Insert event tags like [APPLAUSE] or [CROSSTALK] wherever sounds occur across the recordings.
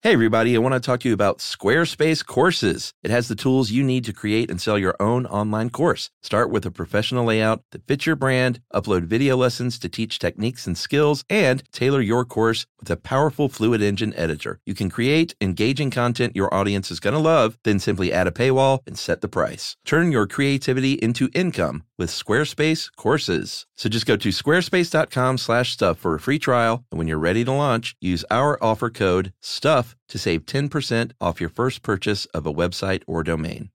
Hey, everybody, I want to talk to you about Squarespace Courses. It has the tools you need to create and sell your own online course. Start with a professional layout that fits your brand, upload video lessons to teach techniques and skills, and tailor your course with a powerful Fluid Engine editor. You can create engaging content your audience is going to love, then simply add a paywall and set the price. Turn your creativity into income with Squarespace Courses. So just go to squarespace.com slash stuff for a free trial. And when you're ready to launch, use our offer code STUFF to save 10% off your first purchase of a website or domain.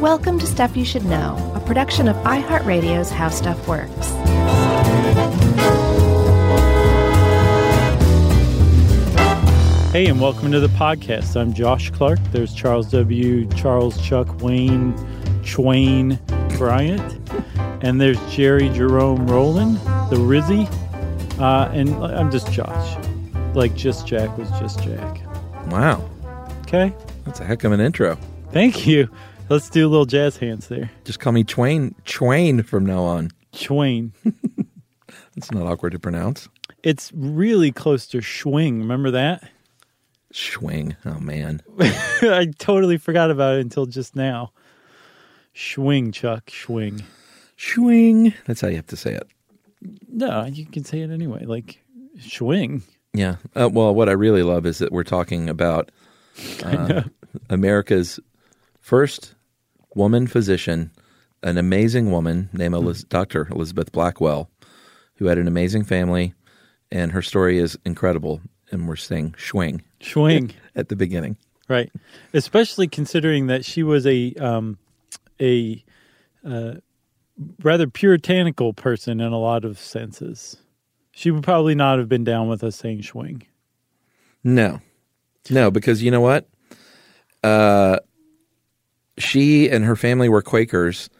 Welcome to Stuff You Should Know, a production of iHeartRadio's How Stuff Works. Hey, and welcome to the podcast. I'm Josh Clark. There's Charles W., Charles Chuck, Wayne, Chwain Bryant. And there's Jerry Jerome Rowland, the Rizzy. Uh, and I'm just Josh. Like, just Jack was just Jack. Wow. Okay. That's a heck of an intro. Thank you. Let's do a little jazz hands there. Just call me Twain, Twain from now on. Twain. [LAUGHS] It's not awkward to pronounce. It's really close to Schwing. Remember that? Schwing. Oh, man. [LAUGHS] I totally forgot about it until just now. Schwing, Chuck. Schwing. Schwing. That's how you have to say it. No, you can say it anyway. Like, Schwing. Yeah. Uh, well, what I really love is that we're talking about [LAUGHS] uh, America's first woman physician, an amazing woman named Eliz- Dr. Elizabeth Blackwell, who had an amazing family, and her story is incredible. And we're saying schwing Schwing. [LAUGHS] at the beginning. Right. Especially considering that she was a um, a uh, rather puritanical person in a lot of senses. She would probably not have been down with us saying swing. No, no, because you know what? Uh, she and her family were Quakers,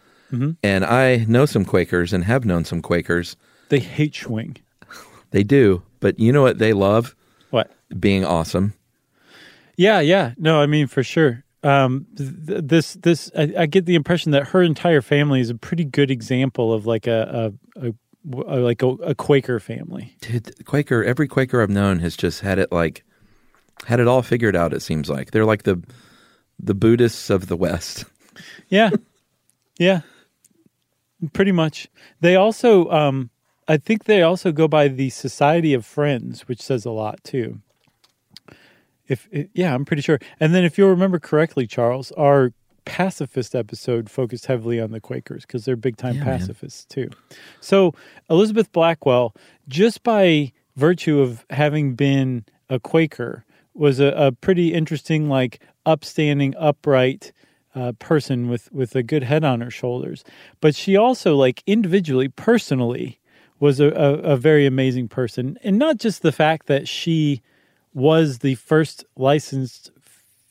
and I know some Quakers and have known some Quakers. They hate swing. They do, but you know what they love? What? Being awesome. Yeah, yeah. No, I mean for sure. Um, th- this this I, I get the impression that her entire family is a pretty good example of like a a, a, a like a, a Quaker family. Dude, Quaker, every Quaker I've known has just had it like had it all figured out. It seems like they're like the the Buddhists of the West. [LAUGHS] Yeah. yeah. Pretty much. They also um I think they also go by the Society of Friends, which says a lot too. If it, yeah, I'm pretty sure. And then if you'll remember correctly, Charles, our pacifist episode focused heavily on the Quakers because they're big time Yeah, man. pacifists too. So, Elizabeth Blackwell, just by virtue of having been a Quaker, was a, a pretty interesting, like upstanding, upright uh, person with with a good head on her shoulders. But she also, like individually, personally, was a, a, a very amazing person, and not just the fact that she was the first licensed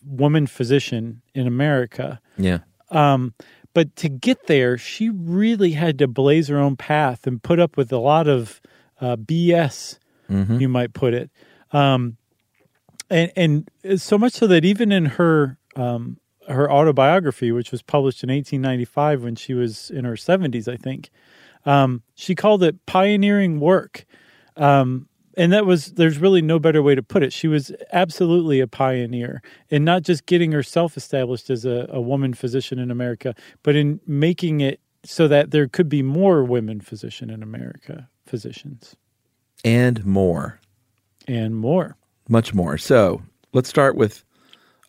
woman physician in America, Yeah. um, but to get there, she really had to blaze her own path and put up with a lot of uh, BS, you might put it. Um, and and so much so that even in her um, her autobiography, which was published in 1895 when she was in her 70s, I think, um, she called it pioneering work. Um, and that was there's really no better way to put it. She was absolutely a pioneer in not just getting herself established as a, a woman physician in America, but in making it so that there could be more women physician in America, physicians, And more. and more. Much more. So let's start with,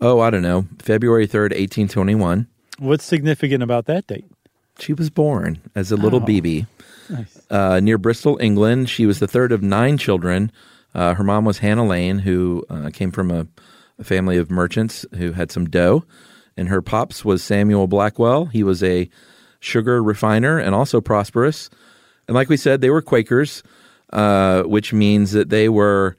oh, I don't know, February 3rd, 1821. What's significant about that date? She was born as a little Oh. BB Nice. uh, near Bristol, England. She was the third of nine children. Uh, her mom was Hannah Lane, who uh, came from a, a family of merchants who had some dough. And her pops was Samuel Blackwell. He was a sugar refiner and also prosperous. And like we said, they were Quakers, uh, which means that they were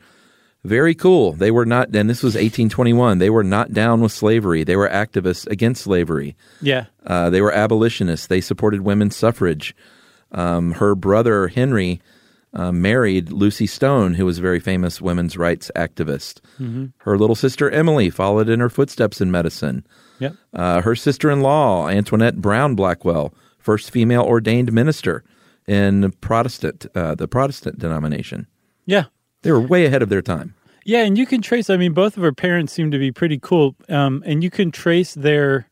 very cool. They were not, and this was 1821, they were not down with slavery. They were activists against slavery. Yeah. Uh, they were abolitionists. They supported women's suffrage. Um, her brother Henry uh, married Lucy Stone, who was a very famous women's rights activist. Her little sister Emily followed in her footsteps in medicine. Yep. Uh, her sister in law, Antoinette Brown Blackwell, first female ordained minister in Protestant, uh, the Protestant denomination. Yeah. They were way ahead of their time. Yeah, and you can trace. I mean, both of her parents seem to be pretty cool, um, and you can trace their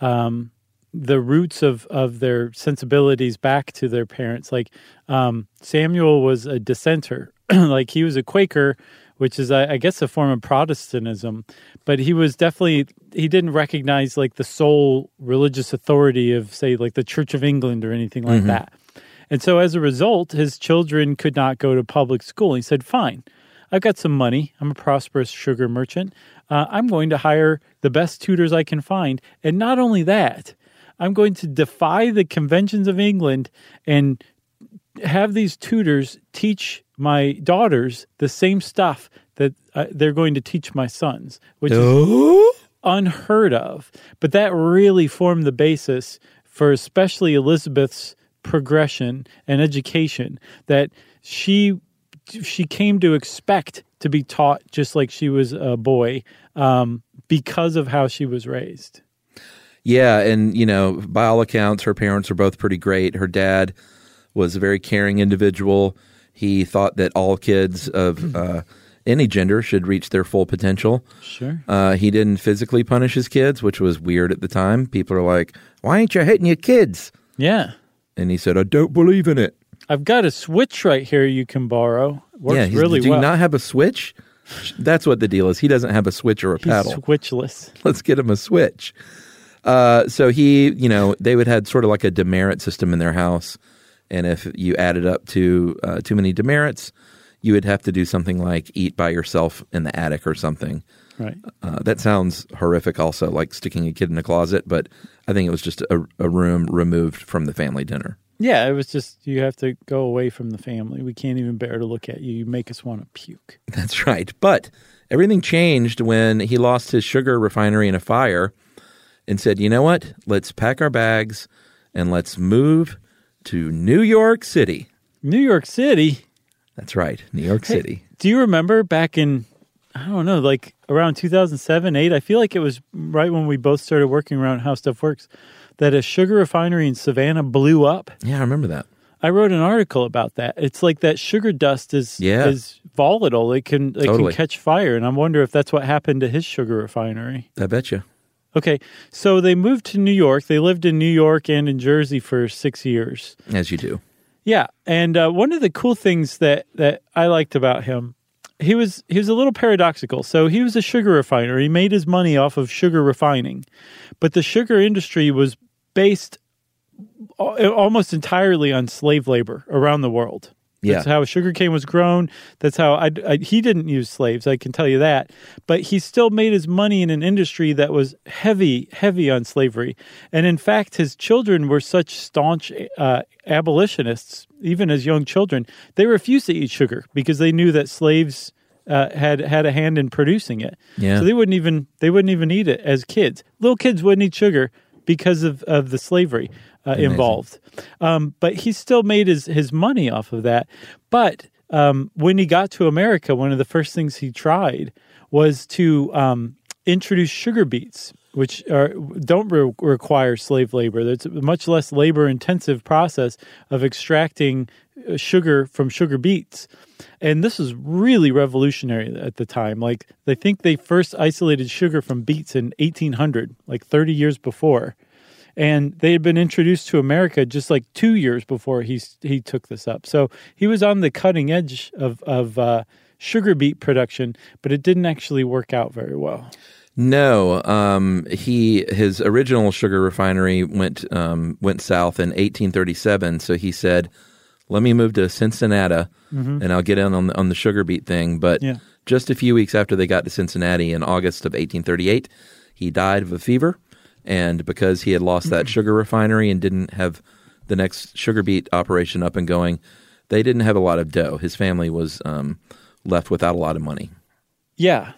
um, the roots of of their sensibilities back to their parents. Like um, Samuel was a dissenter, [CLEARS THROAT] like he was a Quaker, which is, I, I guess, a form of Protestantism. But he was definitely he didn't recognize like the sole religious authority of, say, like the Church of England or anything like that. And so, as a result, his children could not go to public school. He said, "Fine." I've got some money. I'm a prosperous sugar merchant. Uh, I'm going to hire the best tutors I can find. And not only that, I'm going to defy the conventions of England and have these tutors teach my daughters the same stuff that uh, they're going to teach my sons, which is unheard of. But that really formed the basis for especially Elizabeth's progression and education that she she came to expect to be taught just like she was a boy um, because of how she was raised. Yeah, and you know, by all accounts, her parents were both pretty great. Her dad was a very caring individual. He thought that all kids of uh, any gender should reach their full potential. Sure. Uh, he didn't physically punish his kids, which was weird at the time. People are like, "Why ain't you hitting your kids?" Yeah. And he said, "I don't believe in it." I've got a switch right here you can borrow. Works yeah, he's- really do well. you not have a switch? That's what the deal is. He doesn't have a switch or a He's paddle. switchless. [LAUGHS] let's get him a switch. Uh, so he, you know, they would had sort of like a demerit system in their house, and if you added up to uh, too many demerits, you would have to do something like eat by yourself in the attic or something. Right. Uh, that sounds horrific, also like sticking a kid in a closet, but I think it was just a, a room removed from the family dinner. Yeah, it was just you have to go away from the family. We can't even bear to look at you. You make us want to puke. [LAUGHS] That's right. But everything changed when he lost his sugar refinery in a fire and said, you know what? Let's pack our bags and let's move to New York City. New York City. That's right, New York City. Do you remember back in I don't know, like around 2007, 8, I feel like it was right when we both started working around How Stuff Works that a sugar refinery in Savannah blew up. Yeah, I remember that. I wrote an article about that. It's like that sugar dust is Yeah. is volatile. It can it Totally. can catch fire, and I wonder if that's what happened to his sugar refinery. I bet you. Okay, so they moved to New York. They lived in New York and in Jersey for six years. As you do. Yeah, and uh, one of the cool things that that I liked about him, he was he was a little paradoxical. So he was a sugar refiner. He made his money off of sugar refining, but the sugar industry was based almost entirely on slave labor around the world. That's Yeah. how sugarcane was grown. That's how I, I- he didn't use slaves. I can tell you that. But he still made his money in an industry that was heavy, heavy on slavery. And in fact, his children were such staunch uh, abolitionists, even as young children. They refused to eat sugar because they knew that slaves uh, had had a hand in producing it. Yeah. So they wouldn't even they wouldn't even eat it as kids. Little kids wouldn't eat sugar because of, of the slavery uh, involved. Um, but he still made his, his money off of that. But um, when he got to America, one of the first things he tried was to um, introduce sugar beets, which are, don't re- require slave labor. It's a much less labor intensive process of extracting uh, sugar from sugar beets. And this was really revolutionary at the time. Like, they think they first isolated sugar from beets in 1800, like 30 years before and they had been introduced to America just like two years before he he took this up. So he was on the cutting edge of of uh, sugar beet production, but it didn't actually work out very well. No, um, he his original sugar refinery went um, went south in 1837. So he said, "Let me move to Cincinnati, and I'll get in on the, on the sugar beet thing." But Yeah. just a few weeks after they got to Cincinnati in August of 1838, he died of a fever, and because he had lost that sugar refinery and didn't have the next sugar beet operation up and going, they didn't have a lot of dough. His family was um, left without a lot of money. Yeah,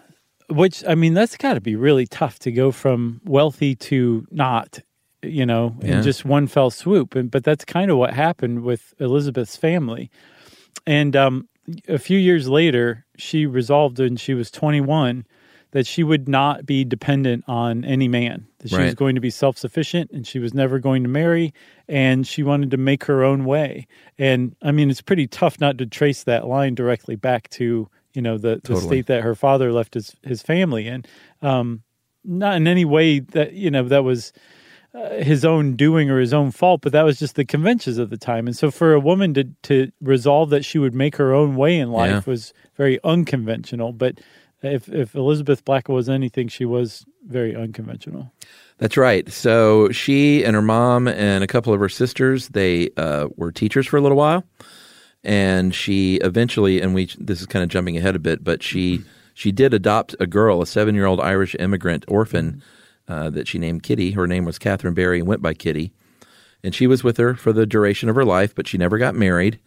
which I mean that's got to be really tough to go from wealthy to not you know, Yeah. in just one fell swoop. And but that's kind of what happened with Elizabeth's family. And um, a few years later, she resolved and she was 21 that she would not be dependent on any man. That she was going to be self sufficient and she was never going to marry and she wanted to make her own way. And I mean, it's pretty tough not to trace that line directly back to, you know, the, the Totally. state that her father left his, his family in. Um, not in any way that, you know, that was uh, his own doing or his own fault, but that was just the conventions of the time. And so for a woman to, to resolve that she would make her own way in life Yeah. was very unconventional. But if, if Elizabeth Blackwell was anything, she was very unconventional. That's right. So she and her mom and a couple of her sisters, they uh, were teachers for a little while, and she eventually, and we this is kind of jumping ahead a bit, but she she did adopt a girl, a seven year old Irish immigrant orphan uh, that she named Kitty. Her name was Catherine Barry and went by Kitty, and she was with her for the duration of her life, but she never got married.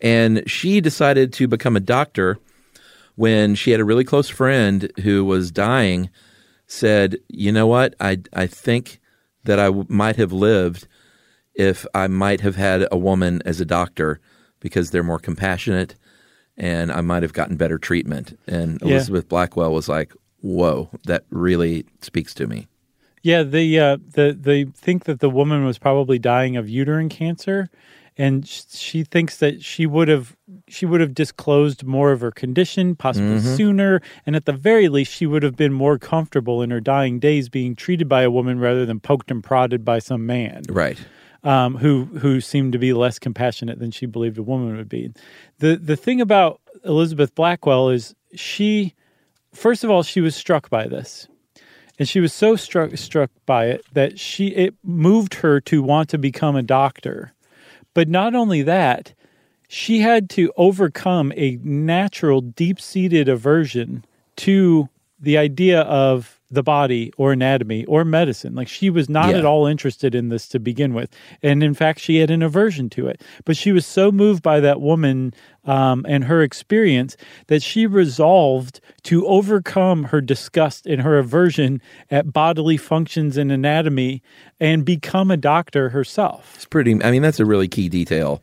And she decided to become a doctor when she had a really close friend who was dying said, "You know what? I I think that I w- might have lived if I might have had a woman as a doctor because they're more compassionate and I might have gotten better treatment." And Yeah. Elizabeth Blackwell was like, "Whoa, that really speaks to me." Yeah, they uh, the they think that the woman was probably dying of uterine cancer, and she thinks that she would have she would have disclosed more of her condition possibly sooner, and at the very least, she would have been more comfortable in her dying days being treated by a woman rather than poked and prodded by some man Right. um, who who seemed to be less compassionate than she believed a woman would be. the The thing about Elizabeth Blackwell is she, first of all, she was struck by this, and she was so struck struck by it that she it moved her to want to become a doctor. But not only that, she had to overcome a natural, deep seated aversion to the idea of the body or anatomy or medicine. Like she was not Yeah. at all interested in this to begin with. And in fact, she had an aversion to it. But she was so moved by that woman um, and her experience that she resolved to overcome her disgust and her aversion at bodily functions and anatomy and become a doctor herself. It's pretty I mean that's a really key detail.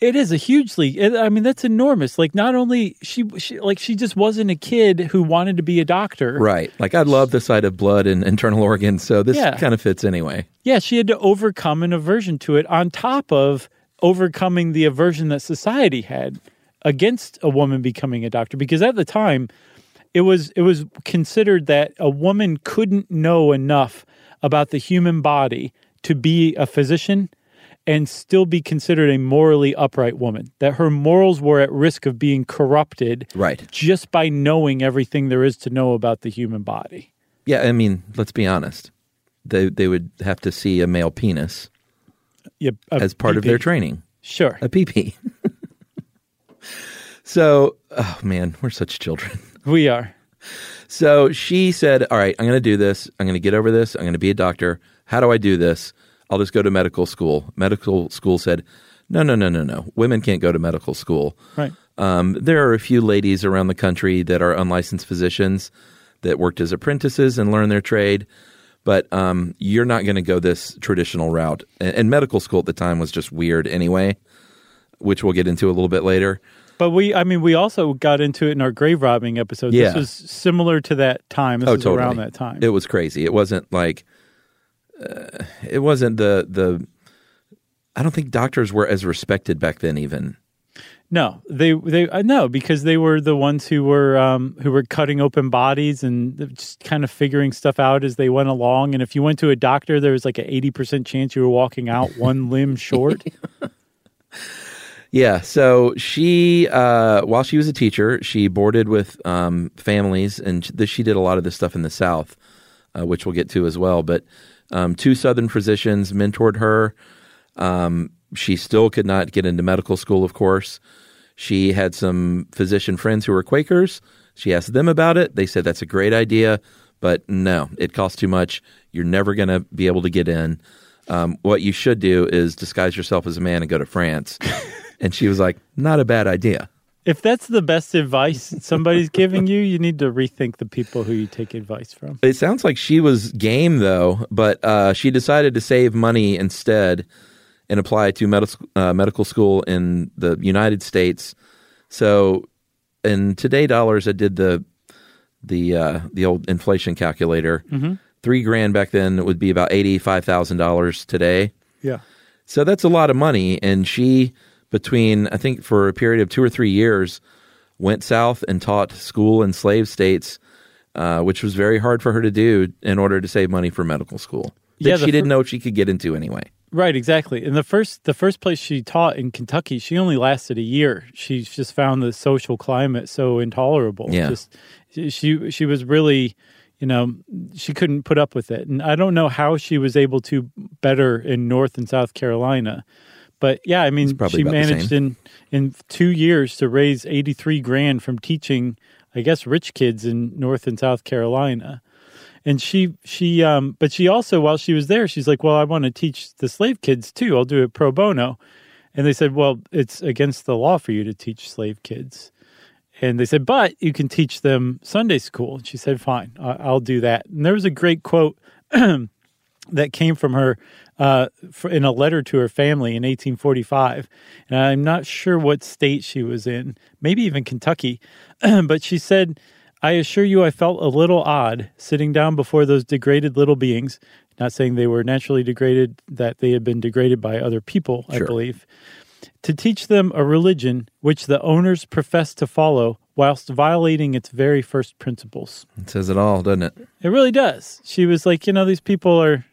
It is a hugely. It, I mean, that's enormous. Like, not only she, she, like she just wasn't a kid who wanted to be a doctor. Right. Like I love the sight of blood and internal [LAUGHS] organs, so this Yeah. kind of fits anyway. Yeah, she had to overcome an aversion to it on top of overcoming the aversion that society had against a woman becoming a doctor. Because at the time, it was it was considered that a woman couldn't know enough about the human body to be a physician and still be considered a morally upright woman. That her morals were at risk of being corrupted Right. just by knowing everything there is to know about the human body. Yeah, I mean, let's be honest. They they would have to see a male penis Yeah, as part of their training. Sure. A PP. [LAUGHS] so, oh man, we're such children. We are. So she said, All right, I'm going to do this. I'm going to get over this. I'm going to be a doctor. How do I do this? I'll just go to medical school. Medical school said, No, no, no, no, no. Women can't go to medical school. Right. Um, there are a few ladies around the country that are unlicensed physicians that worked as apprentices and learned their trade. But um, you're not going to go this traditional route. And, and medical school at the time was just weird anyway, which we'll get into a little bit later. But we, I mean, we also got into it in our grave robbing episode. Yeah. This was similar to that time. This oh, was totally. around that time. It was crazy. It wasn't like uh, it wasn't the the. I don't think doctors were as respected back then. Even no, they, they, uh, no, because they were the ones who were, um, who were cutting open bodies and just kind of figuring stuff out as they went along. And if you went to a doctor, there was like an eighty percent chance you were walking out [LAUGHS] one limb short. yeah. So she, uh, while she was a teacher, she boarded with um, families, and th- she did a lot of this stuff in the South, uh, which we'll get to as well. But um, two Southern physicians mentored her. Um, she still could not get into medical school, of course. She had some physician friends who were Quakers. She asked them about it. They said that's a great idea, but no, it costs too much. You're never going to be able to get in. Um, what you should do is disguise yourself as a man and go to France. [LAUGHS] and she was like, not a bad idea. If that's the best advice somebody's giving you, you need to rethink the people who you take advice from. It sounds like she was game though, but uh, she decided to save money instead and apply to medical uh, medical school in the United States. So, in today dollars, I did the the uh, the old inflation calculator. Mm-hmm. Three grand back then would be about eighty five thousand dollars today. Yeah. So that's a lot of money, and she between I think for a period of two or three years went south and taught school in slave states, uh, which was very hard for her to do in order to save money for medical school that Yeah, she didn't fir- know she could get into anyway. Right, exactly. And the first the first place she taught in Kentucky, she only lasted a year. She just found the social climate so intolerable. Yeah. Just she she was really, you know, she couldn't put up with it. And I don't know how she was able to better in North and South Carolina. But yeah, I mean, she managed in in 2 years to raise 83 grand from teaching I guess rich kids in North and South Carolina. And she she um but she also while she was there she's like well i want to teach the slave kids too. I'll do it pro bono. And they said well it's against the law for you to teach slave kids. And they said but you can teach them sunday school. And she said fine i'll do that. And there was a great quote [CLEARS THROAT] that came from her uh, f- in a letter to her family in 1845. And I'm not sure what state she was in, maybe even Kentucky. [CLEARS THROAT] but she said, I assure you, I felt a little odd sitting down before those degraded little beings. Not saying they were naturally degraded, that they had been degraded by other people, I believe. To teach them a religion which the owners profess to follow whilst violating its very first principles. It says it all, doesn't it? It really does. She was like, you know, these people are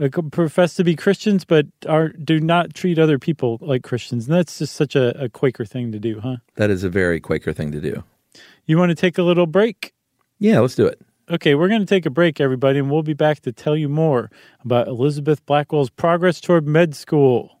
uh, profess to be Christians, but are do not treat other people like Christians, and that's just such a, a Quaker thing to do, huh? That is a very Quaker thing to do. You want to take a little break? Yeah, let's do it. Okay, we're going to take a break, everybody, and we'll be back to tell you more about Elizabeth Blackwell's progress toward med school.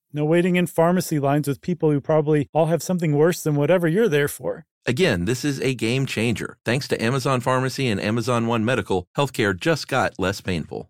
No waiting in pharmacy lines with people who probably all have something worse than whatever you're there for. Again, this is a game changer. Thanks to Amazon Pharmacy and Amazon One Medical, healthcare just got less painful.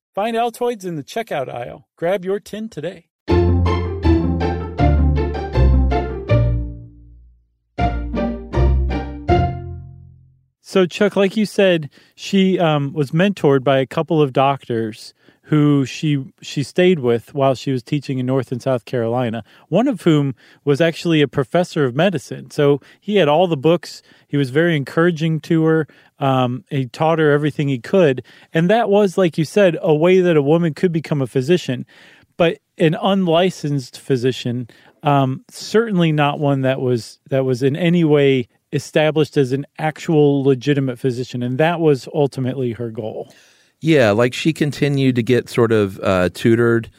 Find Altoids in the checkout aisle. Grab your tin today. So, Chuck, like you said, she um, was mentored by a couple of doctors who she she stayed with while she was teaching in North and South Carolina. One of whom was actually a professor of medicine. So he had all the books. He was very encouraging to her. Um, he taught her everything he could, and that was, like you said, a way that a woman could become a physician. But an unlicensed physician, um, certainly not one that was that was in any way established as an actual legitimate physician, and that was ultimately her goal. Yeah, like she continued to get sort of uh, tutored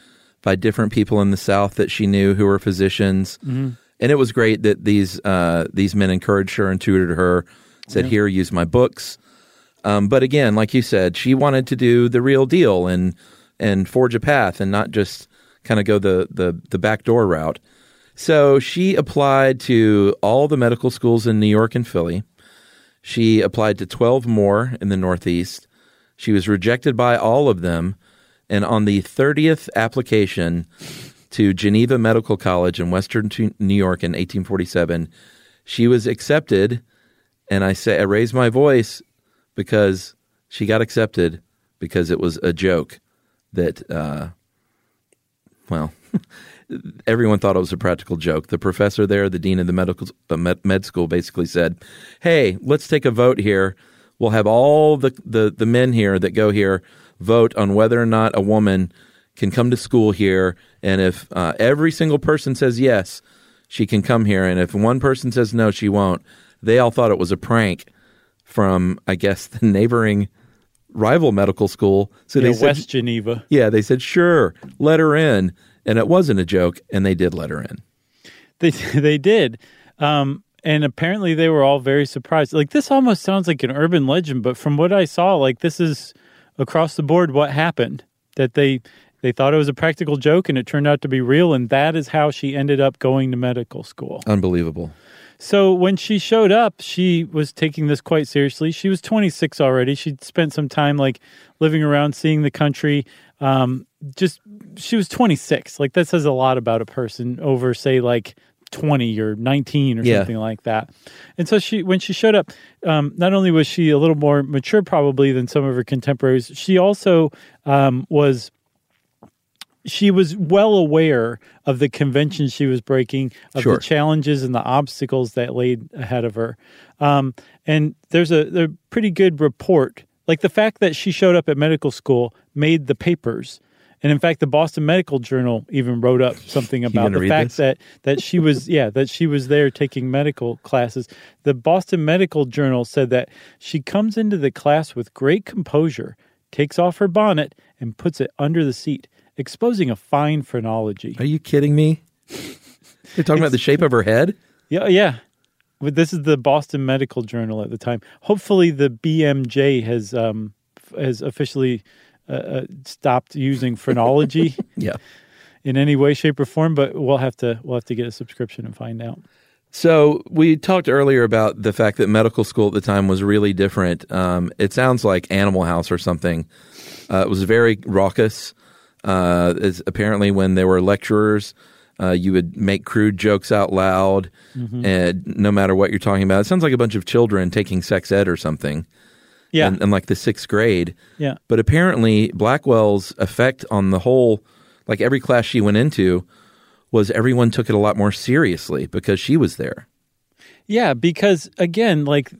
by different people in the South that she knew who were physicians, and it was great that these uh, these men encouraged her and tutored her. Said, "Here, use my books." Um, but again, like you said, she wanted to do the real deal and and forge a path, and not just kind of go the the the back door route. So she applied to all the medical schools in New York and Philly. She applied to twelve more in the Northeast. She was rejected by all of them And on the 30th application to Geneva Medical College in Western New York in 1847, she was accepted. And I say I raised my voice because she got accepted because it was a joke that, uh, well, [LAUGHS] everyone thought it was a practical joke. The professor there, the dean of the medical uh, med, med school, basically said, "Hey, let's take a vote here. We'll have all the, the the men here that go here vote on whether or not a woman can come to school here, and if uh, every single person says yes, she can come here, and if one person says no, she won't." They all thought it was a prank from, I guess, [LAUGHS] the neighboring rival medical school. So Yeah, they said, West Geneva. yeah, they said, sure, let her in. And it wasn't a joke, and they did let her in. They [LAUGHS] they did, um, and apparently they were all very surprised. Like this almost sounds like an urban legend, but from what I saw, like this is across the board what happened. That they they thought it was a practical joke, and it turned out to be real, and that is how she ended up going to medical school. Unbelievable. So when she showed up, she was taking this quite seriously. She was 26 already. She'd spent some time like living around, seeing the country. Um, just she was 26. Like that says a lot about a person over, say, like 20 or 19 or Yeah. something like that. And so she, when she showed up, um, not only was she a little more mature probably than some of her contemporaries, she also um, was she was well aware of the conventions she was breaking, of Sure. the challenges and the obstacles that laid ahead of her. Um, and there's a, there's a pretty good report. Like the fact that she showed up at medical school made the papers. And in fact, the Boston Medical Journal even wrote up something about the fact this? that that she was [LAUGHS] yeah that she was there taking medical classes. The Boston Medical Journal said that she comes into the class with great composure, takes off her bonnet and puts it under the seat, exposing a fine phrenology. Are you kidding me? [LAUGHS] You're talking about the shape of her head? Yeah, yeah. But this is the Boston Medical Journal at the time. Hopefully, the BMJ has um, f- has officially uh, uh, stopped using phrenology [LAUGHS] Yeah. in any way, shape, or form. But we'll have to we'll have to get a subscription and find out. So we talked earlier about the fact that medical school at the time was really different. Um, it sounds like Animal House or something. Uh, it was very raucous. Uh, it's apparently, when there were lecturers, uh, you would make crude jokes out loud, and no matter what you're talking about, it sounds like a bunch of children taking sex ed or something. Yeah, in, in like the sixth grade. yeah. But apparently, Blackwell's effect on the whole, like every class she went into, was everyone took it a lot more seriously because she was there. Yeah, because again, like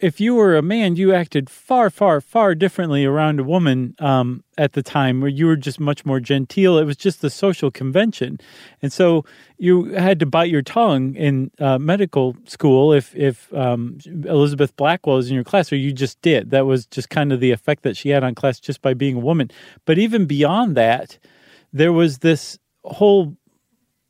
if you were a man, you acted far, far, far differently around a woman um, at the time, where you were just much more genteel. It was just the social convention, and so you had to bite your tongue in uh, medical school if if um, Elizabeth Blackwell was in your class, or you just did. That was just kind of the effect that she had on class just by being a woman. But even beyond that, there was this whole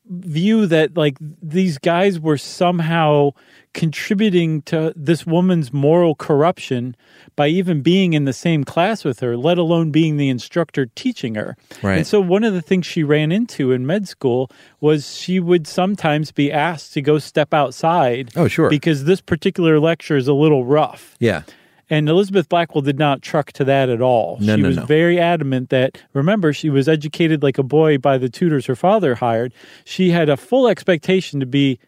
view that like these guys were somehow contributing to this woman's moral corruption by even being in the same class with her, let alone being the instructor teaching her. Right. And so one of the things she ran into in med school was she would sometimes be asked to go step outside. Oh, sure. Because this particular lecture is a little rough. Yeah. And Elizabeth Blackwell did not truck to that at all. No, she no, was no. very adamant that, remember, she was educated like a boy by the tutors her father hired. She had a full expectation to be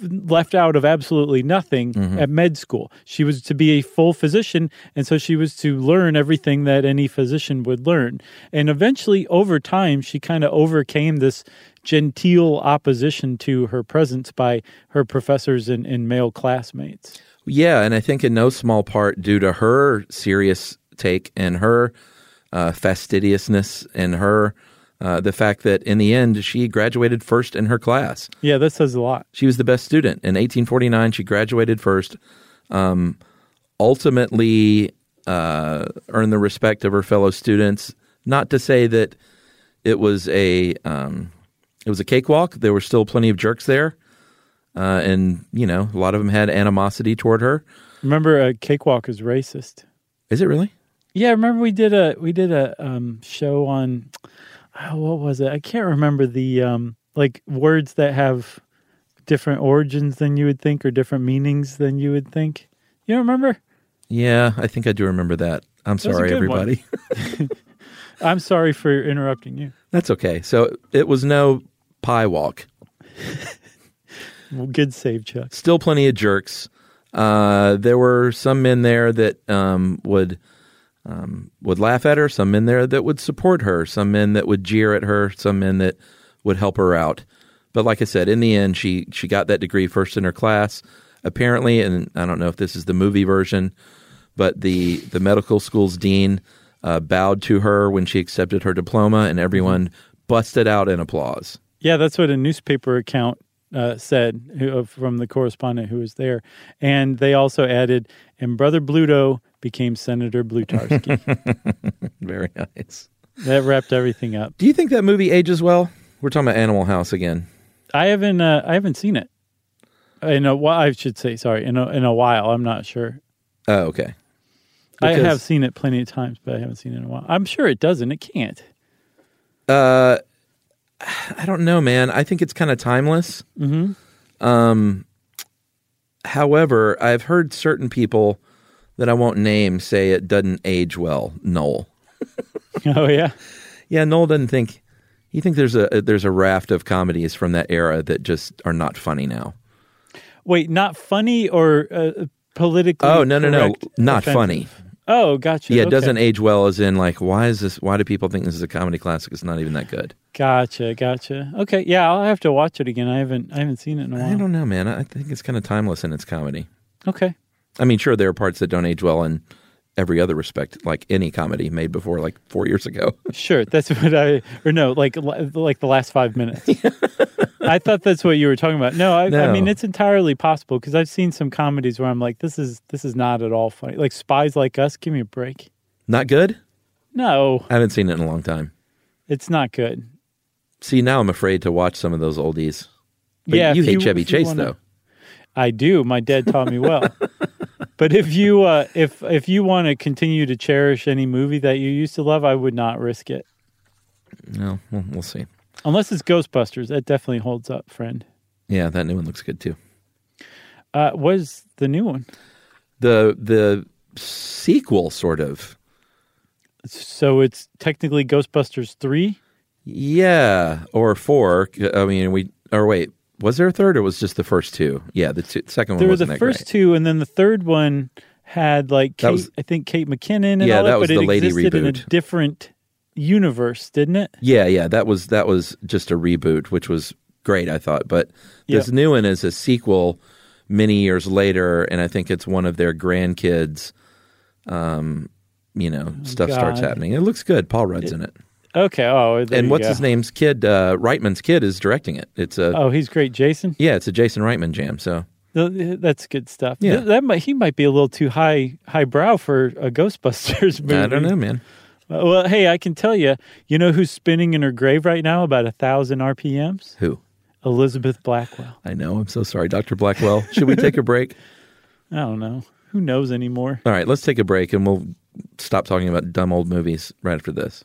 left out of absolutely nothing Mm-hmm. at med school. She was to be a full physician, and so she was to learn everything that any physician would learn. And eventually, over time, she kind of overcame this genteel opposition to her presence by her professors and, and male classmates. Yeah. And I think in no small part due to her serious take and her uh, fastidiousness and her. Uh, the fact that in the end she graduated first in her class. Yeah, that says a lot. She was the best student. In 1849, she graduated first. Um, ultimately, uh, earned the respect of her fellow students. Not to say that it was a um, it was a cakewalk. There were still plenty of jerks there, uh, and you know a lot of them had animosity toward her. Remember, a cakewalk is racist. Is it really? Yeah, remember we did a we did a um, show on oh, what was it? I can't remember the um, like words that have different origins than you would think or different meanings than you would think. You don't remember? Yeah, I think I do remember that. I'm a sorry, everybody. [LAUGHS] [LAUGHS] I'm sorry for interrupting you. That's okay. So it was no pie walk. [LAUGHS] Well, good save, Chuck. Still plenty of jerks. Uh, there were some men there that um, would um, would laugh at her. Some men there that would support her. Some men that would jeer at her. Some men that would help her out. But like I said, in the end, she she got that degree first in her class. Apparently, and I don't know if this is the movie version, but the the medical school's dean uh, bowed to her when she accepted her diploma, and everyone busted out in applause. Yeah, that's what a newspaper account uh, said who, uh, from the correspondent who was there. And they also added, and Brother Bluto became Senator Blutarski. [LAUGHS] Very nice. that wrapped everything up. Do you think that movie ages well? We're talking about Animal House again. I haven't uh, I haven't seen it. In a while, I should say, sorry, in a, in a while. I'm not sure. Oh, okay. I have seen it plenty of times, but I haven't seen it in a while. I'm sure it doesn't. It can't. Uh, I don't know, man. I think it's kind of timeless. Mm-hmm. Um, however, I've heard certain people that I won't name say it doesn't age well. Noel, [LAUGHS] Oh yeah. yeah, Noel doesn't think. You think there's a there's a raft of comedies from that era that just are not funny now. Wait, not funny or uh, politically? Oh no no no, not offensive? funny. Oh, gotcha. Yeah, it Okay. doesn't age well. As in, like, why is this? Why do people think this is a comedy classic? It's not even that good. Gotcha, gotcha. Okay, yeah, I'll have to watch it again. I haven't, I haven't seen it in a while. I don't know, man. I think it's kind of timeless in its comedy. Okay, I mean, sure, there are parts that don't age well in every other respect, like any comedy made before like four years ago. [LAUGHS] sure. That's what I, or no, like, like the last five minutes. I thought that's what you were talking about. No, I, I mean it's entirely possible because I've seen some comedies where I'm like, this is, this is not at all funny. Like Spies Like Us. Give me a break. not good? No, I haven't seen it in a long time. it's not good. See, now I'm afraid to watch some of those oldies. But yeah, you hate Chevy Chase, wanna- though. I do. My dad taught me well. [LAUGHS] but if you uh, if if you want to continue to cherish any movie that you used to love, I would not risk it. No, well, we'll see. Unless it's Ghostbusters, that definitely holds up, friend. Yeah, that new one looks good too. Uh, what is the new one? The the sequel, sort of. So it's technically Ghostbusters three. Yeah, or four. I mean, we or wait, was there a third, or was just the first two? Yeah, the two, second one There were the first great. two, and then the third one had like Kate, was- I think Kate McKinnon. And Yeah, all that that, was but the it lady existed in a different universe, didn't it? Yeah, yeah, that was that was just a reboot, which was great, I thought. But this Yeah. new one is a sequel many years later, and I think it's one of their grandkids. Um, you know, stuff starts happening. It looks good. Paul Rudd's in it, Okay. Oh, there and what's go. his name's kid? Uh, Reitman's kid is directing it. It's a Oh, he's great, Jason. yeah, it's a Jason Reitman jam. So That's good stuff. Yeah. Th- that might he might be a little too high highbrow for a Ghostbusters movie. [LAUGHS] I don't know, man. Uh, Well, hey, I can tell you. You know who's spinning in her grave right now, about a thousand RPMs? Who? Elizabeth Blackwell. I know. I'm so sorry, Doctor Blackwell. Should we take a break? [LAUGHS] I don't know. Who knows anymore? All right, let's take a break, and we'll stop talking about dumb old movies right after this.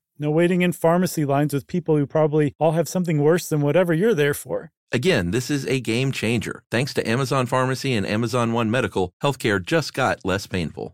No waiting in pharmacy lines with people who probably all have something worse than whatever you're there for. Again, this is a game changer. Thanks to Amazon Pharmacy and Amazon One Medical, healthcare just got less painful.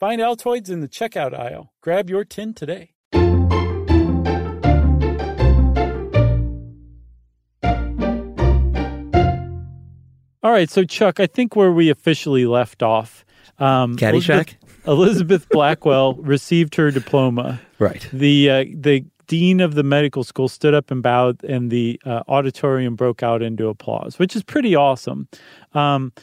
Find Altoids in the checkout aisle. Grab your tin today. All right, so Chuck, I think where we officially left off, um, Caddyshack? Elizabeth, [LAUGHS] Elizabeth Blackwell received her diploma. Right. The uh, the dean of the medical school stood up and bowed, and the uh, auditorium broke out into applause, which is pretty awesome. Um,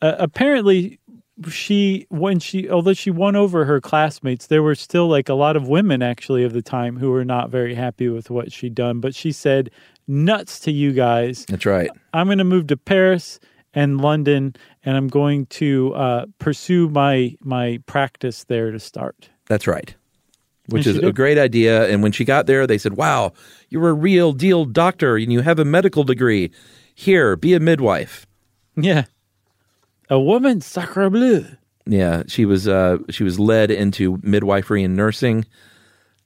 uh, apparently, she when she although she won over her classmates, there were still like a lot of women actually of the time who were not very happy with what she'd done. But she said, "Nuts to you guys! That's right. I'm going to move to Paris." and London, and I'm going to uh, pursue my my practice there to start. That's right. Which is she a great idea. And when she got there, they said, Wow, you're a real deal doctor and you have a medical degree. Here, be a midwife. Yeah, a woman, sacre bleu. Yeah, she was uh, she was led into midwifery and nursing,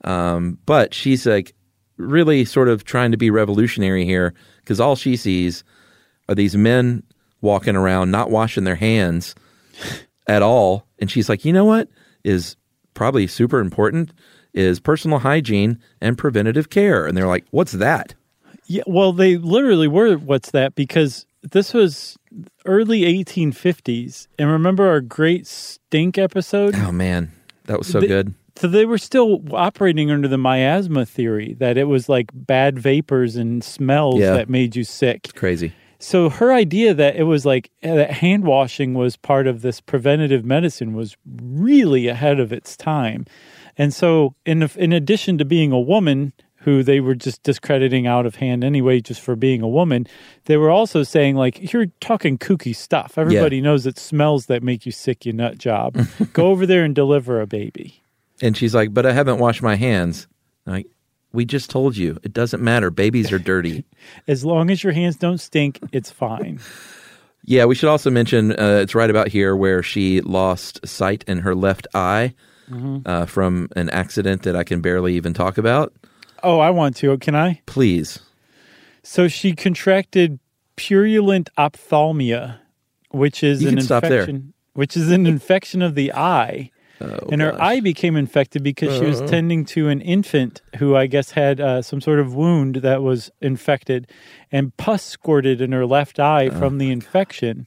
um, but she's like really sort of trying to be revolutionary here because all she sees are these men walking around not washing their hands at all, and she's like, you know what is probably super important is personal hygiene and preventative care, and they're like, what's that? Yeah, well, they literally were. What's that? Because this was early 1850s, and remember our great stink episode. Oh man, that was so The- good. So they were still operating under the miasma theory that it was like bad vapors and smells Yeah. that made you sick. It's Crazy. So her idea that it was like uh, that hand washing was part of this preventative medicine was really ahead of its time. And so in in addition to being a woman who they were just discrediting out of hand anyway just for being a woman, they were also saying like you're talking kooky stuff. Everybody knows it smells that make you sick, you nut job. [LAUGHS] Go over there and deliver a baby. And she's like, but I haven't washed my hands. I'm like, we just told you. It doesn't matter. Babies are dirty. [LAUGHS] As long as your hands don't stink, it's fine. [LAUGHS] yeah, we should also mention uh, it's right about here where she lost sight in her left eye uh, from an accident that I can barely even talk about. Oh, I want to. Can I? Please. So she contracted purulent ophthalmia, which is You an can stop there. infection, which is an infection of the eye. and her gosh. eye became infected because she was tending to an infant who I guess had uh, some sort of wound that was infected, and pus squirted in her left eye from the infection,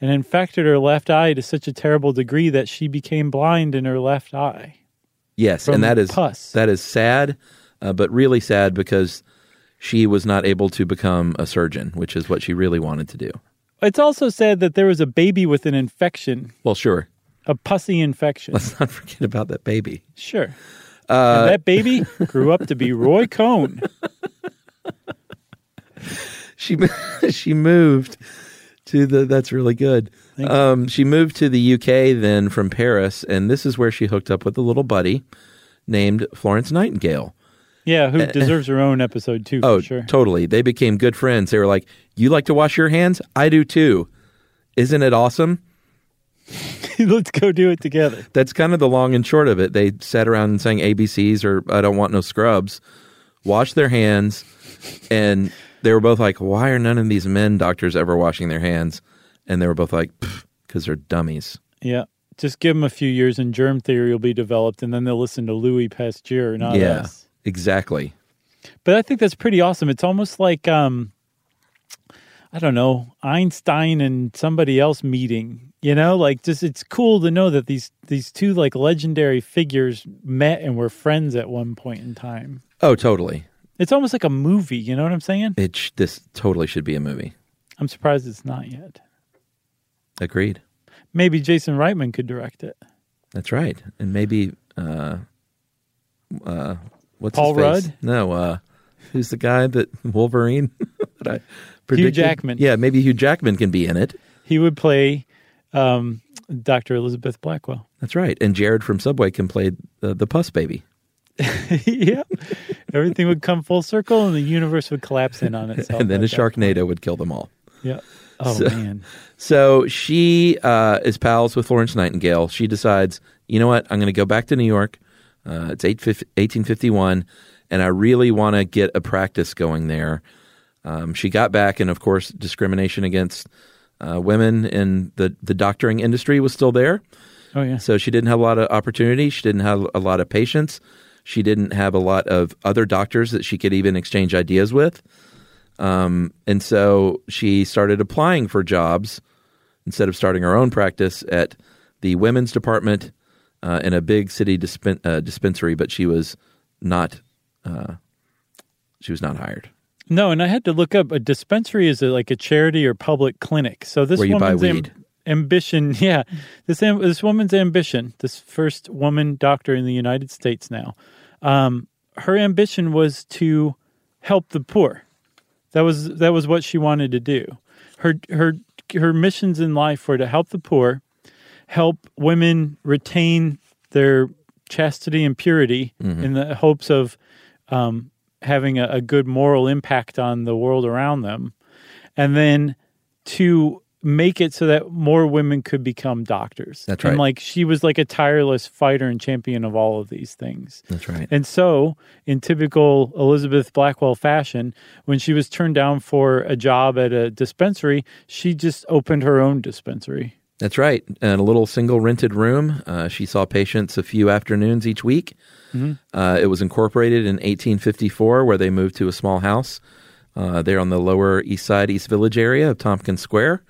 and infected her left eye to such a terrible degree that she became blind in her left eye. Yes, and that is pus. that is sad, uh, but really sad because she was not able to become a surgeon, which is what she really wanted to do. It's also said that there was a baby with an infection, Well, sure. a pussy infection. Let's not [LAUGHS] forget about that baby. Sure. and that baby grew up to be Roy Cohn. [LAUGHS] she [LAUGHS] she moved to the that's really good um, she moved to the uk then from paris and this is where she hooked up with a little buddy named florence nightingale Yeah, who eh, eh. deserves her own episode too, for oh sure. totally. They became good friends. They were like you like to wash your hands? I do too. Isn't it awesome? [LAUGHS] Let's go do it together. that's kind of the long and short of it. They sat around and sang abcs or i don't want no scrubs washed their hands and they were both like why are none of these men doctors ever washing their hands? And they were both like because they're dummies. Yeah. Just give them a few years and germ theory will be developed, and then they'll listen to Louis Pasteur, not yeah. us. Exactly But I think that's pretty awesome. It's almost like, um, I don't know, Einstein and somebody else meeting. You know, like just it's cool to know that these these two like legendary figures met and were friends at one point in time. oh totally It's almost like a movie. You know what I'm saying? it sh- this totally should be a movie I'm surprised it's not yet. agreed Maybe Jason Reitman could direct it. that's right and maybe uh uh what's Paul? Rudd? no uh who's the guy that wolverine [LAUGHS] that i predicted? Jackman. yeah maybe hugh jackman can be in it He would play um, Dr. Elizabeth Blackwell. That's right. And Jared from Subway can play the, the Puss Baby. [LAUGHS] yeah. Everything would come full circle and the universe would collapse in on [LAUGHS] itself. and then a Sharknado would kill them all. Yeah. Oh So- man. So she uh, is pals with Florence Nightingale. She decides, you know what, I'm going to go back to New York. Uh, it's 8, 1851, and I really want to get a practice going there. Um, she got back, and of course, discrimination against uh, women in the, the doctoring industry was still there. Oh yeah. So she didn't have a lot of opportunity. She didn't have a lot of patients. She didn't have a lot of other doctors that she could even exchange ideas with. Um, and so she started applying for jobs instead of starting her own practice at the women's department uh, in a big city dispen- uh, dispensary. But she was not. Uh, she was not hired. No, and I had to look up a dispensary is a, like a charity or public clinic. So this Where you buy woman's am- ambition, [LAUGHS] yeah, this am- this woman's ambition, this first woman doctor in the United States now, um, her ambition was to help the poor. That was that was what she wanted to do. Her her her missions in life were to help the poor, help women retain their chastity and purity in the hopes of um, having a, a good moral impact on the world around them, and then to make it so that more women could become doctors. That's right. And like she was like a tireless fighter and champion of all of these things. That's right. And so, in typical Elizabeth Blackwell fashion, when she was turned down for a job at a dispensary, she just opened her own dispensary. That's right. In a little single rented room, uh, she saw patients a few afternoons each week. Uh, it was incorporated in 1854, where they moved to a small house uh, there on the Lower East Side, East Village area of Tompkins Square.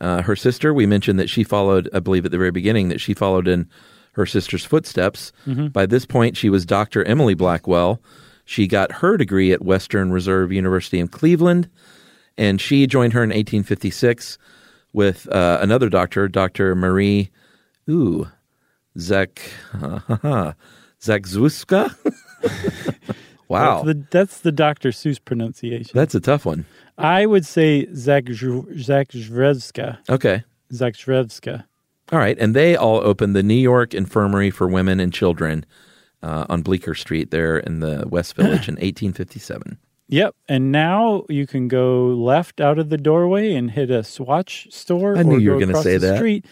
Uh, her sister, we mentioned that she followed, I believe at the very beginning, that she followed in her sister's footsteps. By this point, she was Dr. Emily Blackwell. She got her degree at Western Reserve University in Cleveland, and she joined her in 1856 with uh, another doctor, Dr. Marie, ooh, Zak, [LAUGHS] Zakzewska. [LAUGHS] wow, That's the, that's the Dr. Seuss pronunciation. that's a tough one. I would say Zakrzewska. Okay. Zakrzewska. All right. And they all opened the New York Infirmary for Women and Children uh, on Bleecker Street there in the West Village [GASPS] in 1857. Yep. And now you can go left out of the doorway and hit a Swatch store. I knew or you were gonna say the that. Street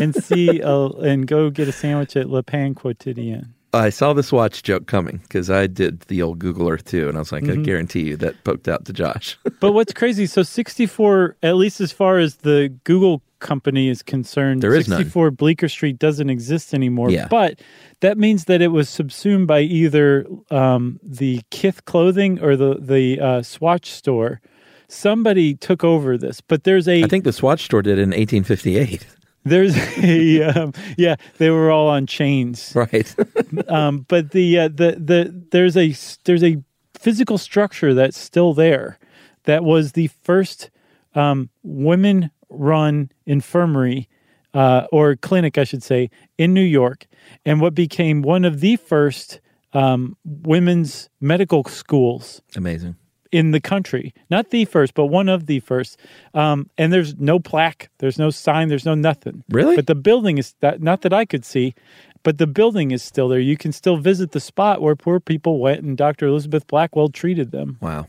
and see a, and go get a sandwich at Le Pain Quotidien. I saw this Swatch joke coming because I did the old Google Earth too. And I was like, Mm-hmm. I guarantee you that poked out to Josh. [LAUGHS] But what's crazy? So 64, at least as far as the Google company is concerned, There is none. 64 Bleecker Street doesn't exist anymore. Yeah. But that means that it was subsumed by either um, the Kith clothing or the the uh, Swatch store. Somebody took over this, but there's a I think the Swatch store did in 1858. There's a um, yeah they were all on chains. Right. [LAUGHS] um, but the uh, the the there's a there's a physical structure that's still there that was the first um, women run infirmary uh, or clinic I should say in New York and what became one of the first um, women's medical schools Amazing. In the country. Not the first, but one of the first. Um, and there's no plaque, there's no sign, there's no nothing. Really? But the building is that not that I could see, but the building is still there. You can still visit the spot where poor people went and Dr. Elizabeth Blackwell treated them. Wow.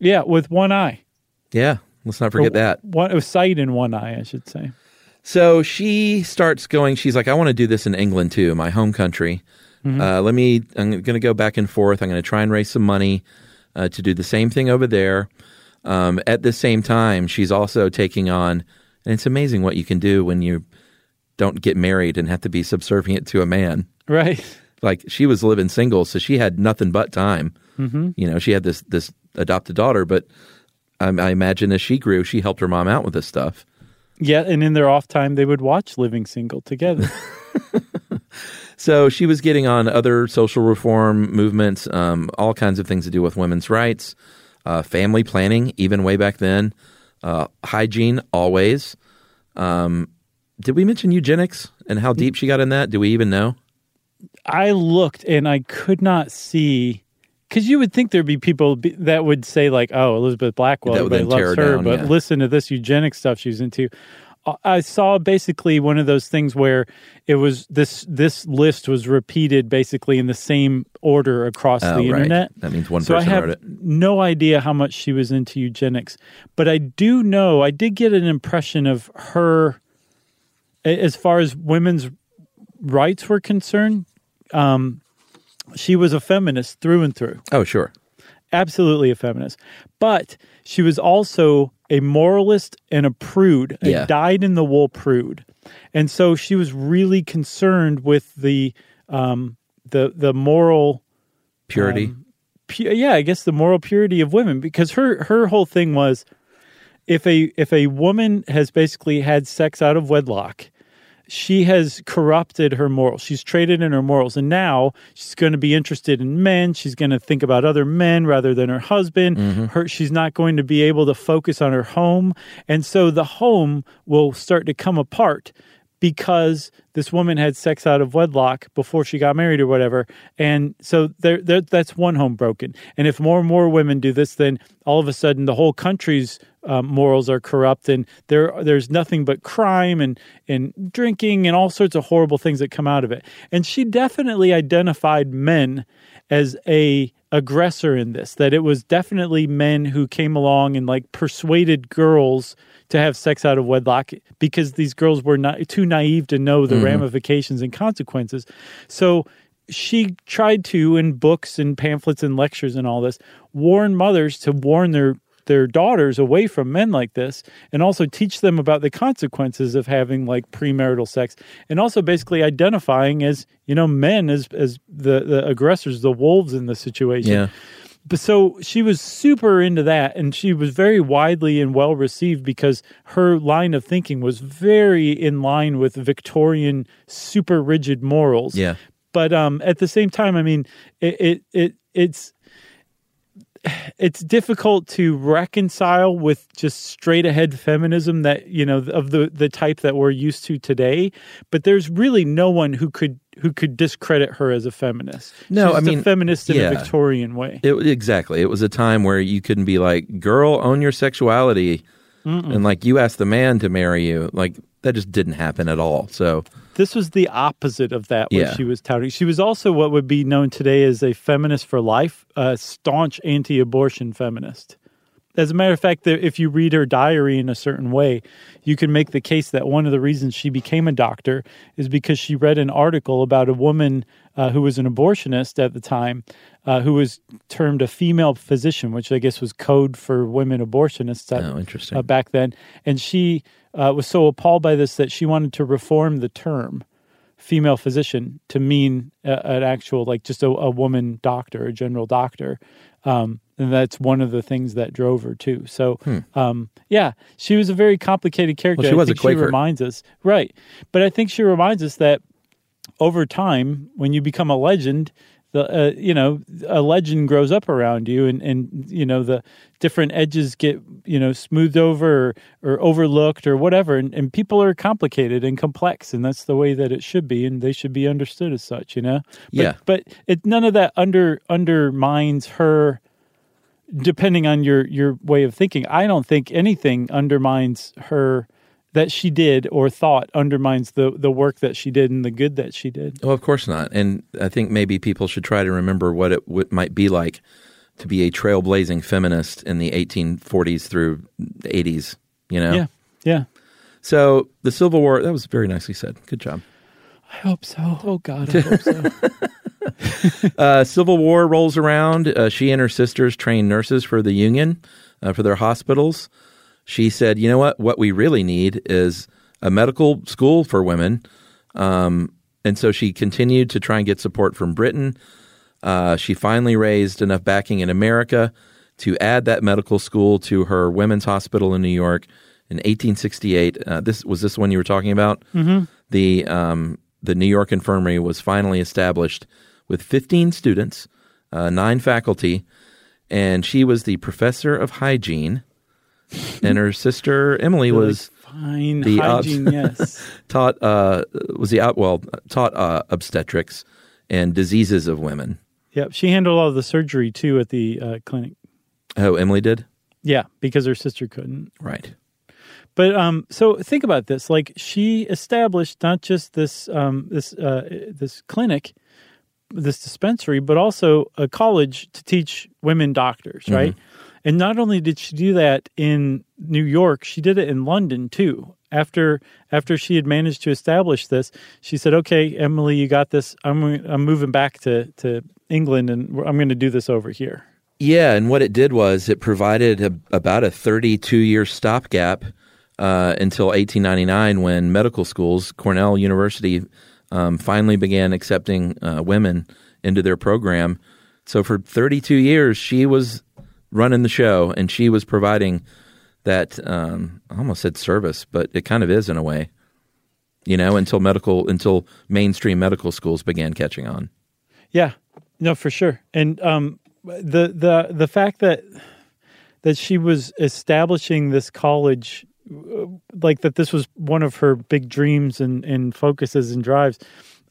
Yeah, with one eye. Yeah. Let's not forget Or that. One a sight in one eye, I should say. So she starts going. She's like, I want to do this in England too, my home country. Uh, let me. I'm going to go back and forth. I'm going to try and raise some money uh, to do the same thing over there. Um, at the same time, she's also taking on, and it's amazing what you can do when you don't get married and have to be subservient to a man. Right. Like she was living single, so she had nothing but time. Mm-hmm. You know, she had this this adopted daughter, but I, I imagine as she grew, she helped her mom out with this stuff. Yeah, and in their off time they would watch Living Single together. [LAUGHS] So she was getting on other social reform movements, um, all kinds of things to do with women's rights, uh, family planning, even way back then, uh, hygiene, always. Um, did we mention eugenics and how deep she got in that? Do we even know? I looked and I could not see because you would think there'd be people be, that would say like, "Oh, Elizabeth Blackwell, everybody loves her her," down, but yeah. listen to this eugenic stuff she's into. I saw basically one of those things where it was this this list was repeated basically in the same order across Oh, the right. internet. That means one so I person have wrote it. no idea how much she was into eugenics, but I do know I did get an impression of her as far as women's rights were concerned. Um, she was a feminist through and through Oh, sure. absolutely a feminist, but she was also a moralist and a prude, a Yeah. dyed in the wool prude, and so she was really concerned with the um, the the moral. Purity. Um, pu- yeah, I guess the moral purity of women because her her whole thing was if a if a woman has basically had sex out of wedlock, she has corrupted her morals. She's traded in her morals, and now she's going to be interested in men. She's going to think about other men rather than her husband. Mm-hmm. Her she's not going to be able to focus on her home, and so the home will start to come apart because this woman had sex out of wedlock before she got married or whatever. And so there that's one home broken. And if more and more women do this, then all of a sudden the whole country's um, morals are corrupt and there there's nothing but crime and and drinking and all sorts of horrible things that come out of it. And she definitely identified men as a aggressor in this that it was definitely men who came along and like persuaded girls to have sex out of wedlock because these girls were not too naive to know the ramifications and consequences so she tried to in books and pamphlets and lectures and all this warn mothers to warn their their daughters away from men like this and also teach them about the consequences of having like premarital sex and also basically identifying as you know men as as the the aggressors the wolves in the situation Yeah. but so she was super into that and she was very widely and well received because her line of thinking was very in line with victorian super rigid morals Yeah. but um at the same time i mean it it, it it's it's difficult to reconcile with just straight ahead feminism that you know of the the type that we're used to today but there's really no one who could who could discredit her as a feminist No, She's I mean, a feminist in yeah. a victorian way It, exactly. It was a time where you couldn't be like, girl, own your sexuality. And like you asked the man to marry you. Like that just didn't happen at all. So, This was the opposite of that, what Yeah. she was touting. She was also what would be known today as a feminist for life, a staunch anti abortion feminist. As a matter of fact, if you read her diary in a certain way, you can make the case that one of the reasons she became a doctor is because she read an article about a woman uh, who was an abortionist at the time, uh, who was termed a female physician, which I guess was code for women abortionists. at- Oh, interesting. uh, back then, and she uh, was so appalled by this that she wanted to reform the term female physician to mean a, an actual like just a, a woman doctor, a general doctor. Um, and that's one of the things that drove her too. So, um, yeah, she was a very complicated character. Hmm. Well, she was a Quaker. She reminds us, right? But I think she reminds us that over time, when you become a legend, the uh, you know a legend grows up around you, and and you know the different edges get you know smoothed over or, or overlooked or whatever, and, and people are complicated and complex, and that's the way that it should be, and they should be understood as such, you know. But, Yeah. but it none of that under undermines her. Depending on your your way of thinking, I don't think anything undermines her that she did or thought undermines the the work that she did and the good that she did. well, of course not. And I think maybe people should try to remember what it what might be like to be a trailblazing feminist in the 1840s through the 80s. You know. Yeah, yeah. So the Civil War. That was very nicely said. Good job. I hope so. Oh God, I [LAUGHS] hope so. Uh, Civil War rolls around. Uh, she and her sisters train nurses for the Union uh, for their hospitals. She said, "You know what? What we really need is a medical school for women." Um, and so she continued to try and get support from Britain. Uh, she finally raised enough backing in America to add that medical school to her women's hospital in New York in 1868. Uh, this was this one you were talking about. Mm-hmm. The um, the New York Infirmary was finally established with 15 students, uh, nine faculty, and she was the professor of hygiene. And her sister Emily was Fine The hygiene, yes. [LAUGHS] taught uh, was the out well taught uh, obstetrics and diseases of women. Yep, she handled all the surgery too at the uh, clinic. Oh, Emily did Yeah, because her sister couldn't. right. But um, so think about this: like she established not just this um, this uh, this clinic, this dispensary, but also a college to teach women doctors, Mm-hmm. And not only did she do that in New York, she did it in London too. After after she had managed to establish this, she said, "Okay, Emily, you got this. I'm I'm moving back to to England, and I'm going to do this over here." Yeah, and what it did was it provided a, about a 32 year stopgap uh, until 1899 when medical schools, Cornell University, um, finally began accepting uh, women into their program. So for 32 years, she was running the show and she was providing that, um, I almost said service, but it kind of is in a way, you know, until medical, until mainstream medical schools began catching on. Yeah, no, for sure. And um, the the the fact that that she was establishing this college, uh, like that, this was one of her big dreams and and focuses and drives.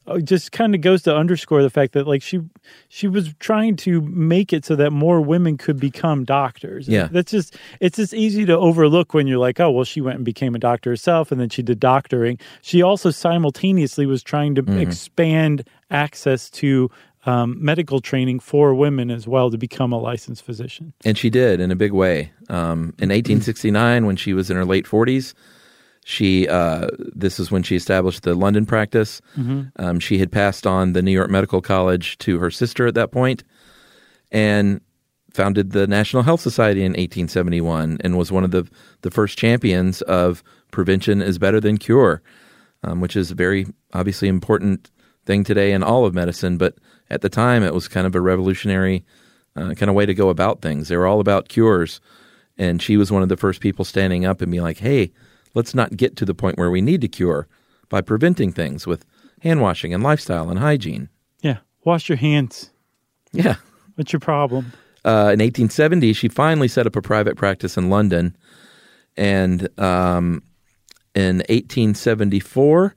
Uh, Just kind of goes to underscore the fact that like she she was trying to make it so that more women could become doctors. Yeah. that's just it's just easy to overlook when you're like, oh well, she went and became a doctor herself, and then she did doctoring. She also simultaneously was trying to expand access to um, medical training for women as well to become a licensed physician. And she did in a big way. Um, in 1869, when she was in her late 40s, she uh, this is when she established the London practice. Um, she had passed on the New York Medical College to her sister at that point, and founded the National Health Society in 1871, and was one of the the first champions of prevention is better than cure, um, which is a very obviously important thing today in all of medicine. But at the time, it was kind of a revolutionary uh, kind of way to go about things. They were all about cures, and she was one of the first people standing up and being like, "Hey, let's not get to the point where we need to cure by preventing things with hand washing and lifestyle and hygiene." Yeah, wash your hands. Yeah. What's your problem? Uh, in 1870, she finally set up a private practice in London, and um, in 1874,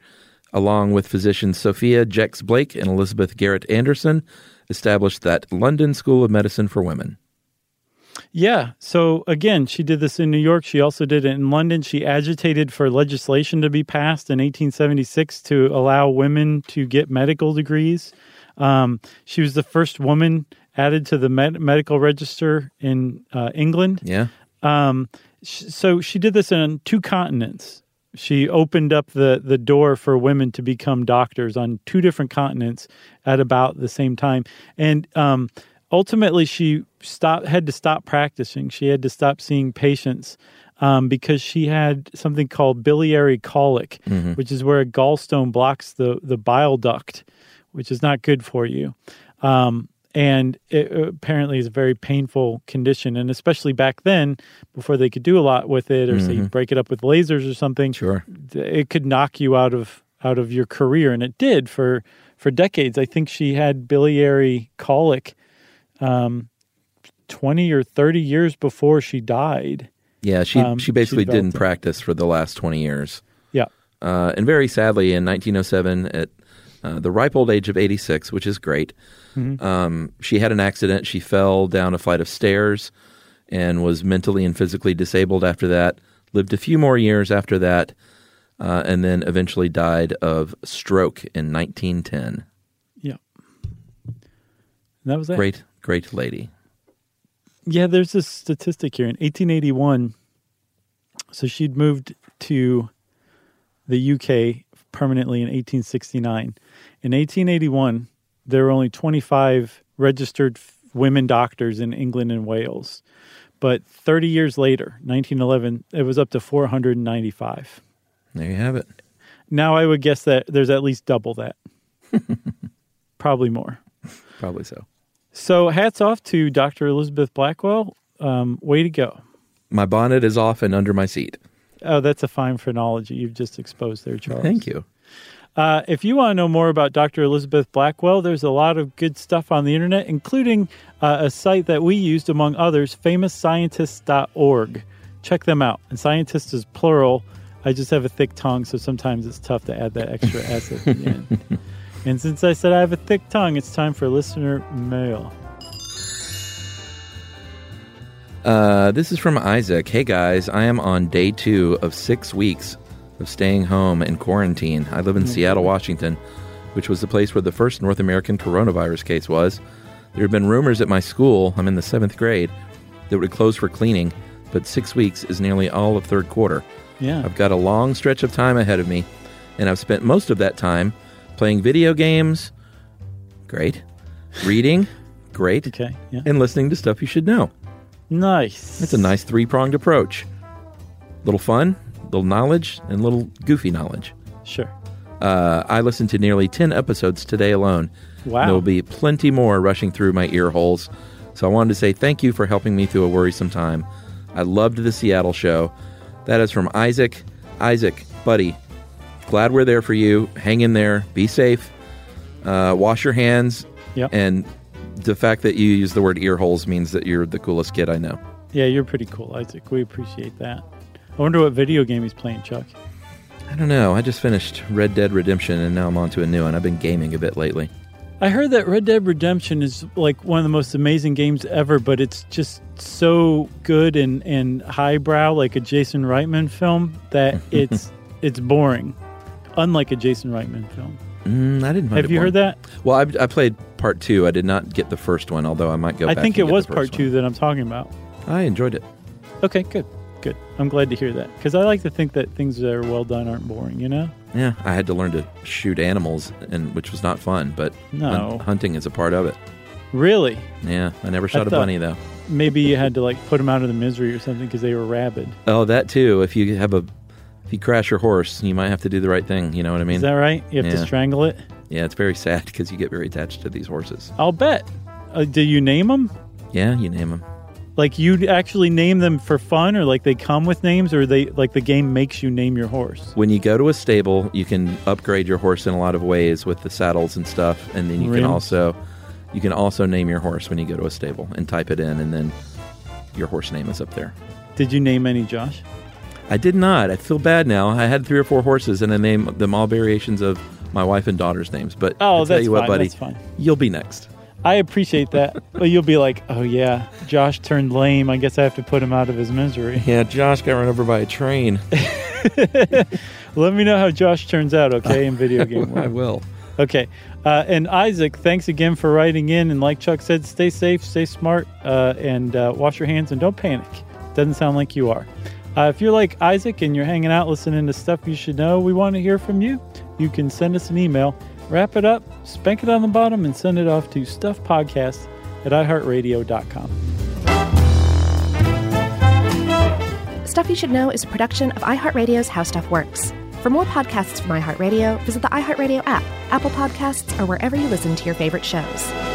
along with physicians Sophia Jex Blake and Elizabeth Garrett Anderson, established that London School of Medicine for Women. Yeah. So again, she did this in New York. She also did it in London. She agitated for legislation to be passed in 1876 to allow women to get medical degrees. Um, she was the first woman added to the med- medical register in uh, England. Yeah. Um, sh- so she did this on two continents. She opened up the, the door for women to become doctors on two different continents at about the same time. And um, ultimately, she stopped had to stop practicing. She had to stop seeing patients um, because she had something called biliary colic, which is where a gallstone blocks the the bile duct, which is not good for you. Um, and it apparently is a very painful condition, and especially back then, before they could do a lot with it, or say break it up with lasers or something, Sure. it could knock you out of out of your career, and it did for for decades. I think she had biliary colic, um, twenty or thirty years before she died. Yeah, she Um, she basically she didn't it. practice for the last 20 years. Yeah, Uh, and very sadly, in 1907, at uh, the ripe old age of 86, which is great, um, she had an accident. She fell down a flight of stairs and was mentally and physically disabled after that. Lived a few more years after that, uh, and then eventually died of stroke in 1910. yeah. And that was that. Great, great lady. Yeah, there's this statistic here in 1881. So she'd moved to the UK permanently in 1869. In 1881, there were only 25 registered women doctors in England and Wales. But 30 years later, 1911, it was up to 495. There you have it. Now I would guess that there's at least double that. [LAUGHS] Probably more. Probably so. So hats off to Dr. Elizabeth Blackwell. Um, way to go. My bonnet is off and under my seat. Oh, that's a fine phrenology you've just exposed there, Charles. Thank you. Uh, if you want to know more about Dr. Elizabeth Blackwell, there's a lot of good stuff on the internet, including uh, a site that we used, among others, famousscientists.org. Check them out. And scientist is plural. I just have a thick tongue, so sometimes it's tough to add that extra S at the end. [LAUGHS] And since I said I have a thick tongue, it's time for listener mail. Uh, this is from Isaac. Hey guys, I am on day two of six weeks of staying home in quarantine. I live in Seattle, Washington, which was the place where the first North American coronavirus case was. There have been rumors at my school, I'm in the seventh grade, that it would close for cleaning, but six weeks is nearly all of third quarter. Yeah. I've got a long stretch of time ahead of me, and I've spent most of that time playing video games. Great. Reading. Great. Okay. Yeah. And listening to stuff you should know. Nice. It's a nice three pronged approach. Little fun, little knowledge, and little goofy knowledge. Sure. Uh, I listened to nearly 10 episodes today alone. Wow. There will be plenty more rushing through my ear holes. So I wanted to say thank you for helping me through a worrisome time. I loved the Seattle show. That is from Isaac. Isaac, buddy, glad we're there for you. Hang in there. Be safe. Uh, wash your hands. Yep. And the fact that you use the word ear holes means that you're the coolest kid I know. Yeah, you're pretty cool, Isaac. We appreciate that. I wonder what video game he's playing, Chuck. I don't know. I just finished Red Dead Redemption and now I'm on to a new one. I've been gaming a bit lately. I heard that Red Dead Redemption is like one of the most amazing games ever, but it's just so good and, and highbrow, like a Jason Reitman film, that [LAUGHS] it's it's boring. Unlike a Jason Reitman film. Mm, I didn't. Have you boring. heard that? Well, I, I played part two. I did not get the first one, although I might go. Back to that. I think it was part first two that I'm talking about. I enjoyed it. Okay, good, good. I'm glad to hear that because I like to think that things that are well done aren't boring. You know? Yeah, I had to learn to shoot animals, and which was not fun, but No. hun- hunting is a part of it. Really? Yeah, I never shot a thought- bunny though. Maybe you had to like put them out of the misery or something because they were rabid. Oh, that too. If you have a, if you crash your horse, you might have to do the right thing. You know what I mean? Is that right? You have Yeah. to strangle it. yeah, it's very sad because you get very attached to these horses. I'll bet. Uh, do you name them? Yeah, you name them. Like you actually name them for fun, or like they come with names, or they like the game makes you name your horse. When you go to a stable, you can upgrade your horse in a lot of ways with the saddles and stuff, and then you Really? can also, you can also name your horse when you go to a stable and type it in, and then your horse name is up there. Did you name any, Josh? I did not. I feel bad now. I had three or four horses, and I named them all variations of my wife and daughter's names. But Oh, I'll tell you what, fine. buddy, you'll be next. I appreciate that, but you'll be like, "Oh yeah, Josh turned lame. I guess I have to put him out of his misery." Yeah, Josh got run over by a train. [LAUGHS] Let me know how Josh turns out, okay, in video game [LAUGHS] I will. Okay, uh, and Isaac, thanks again for writing in. And like Chuck said, stay safe, stay smart, uh, and uh, wash your hands, and don't panic. Doesn't sound like you are. Uh, if you're like Isaac and you're hanging out listening to stuff you should know, we want to hear from you. You can send us an email, wrap it up, spank it on the bottom, and send it off to stuffpodcast at iheartradio.com. Stuff You Should Know is a production of iHeartRadio's How Stuff Works. For more podcasts from iHeartRadio, visit the iHeartRadio app, Apple Podcasts, or wherever you listen to your favorite shows.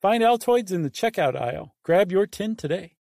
Find Altoids in the checkout aisle. Grab your tin today.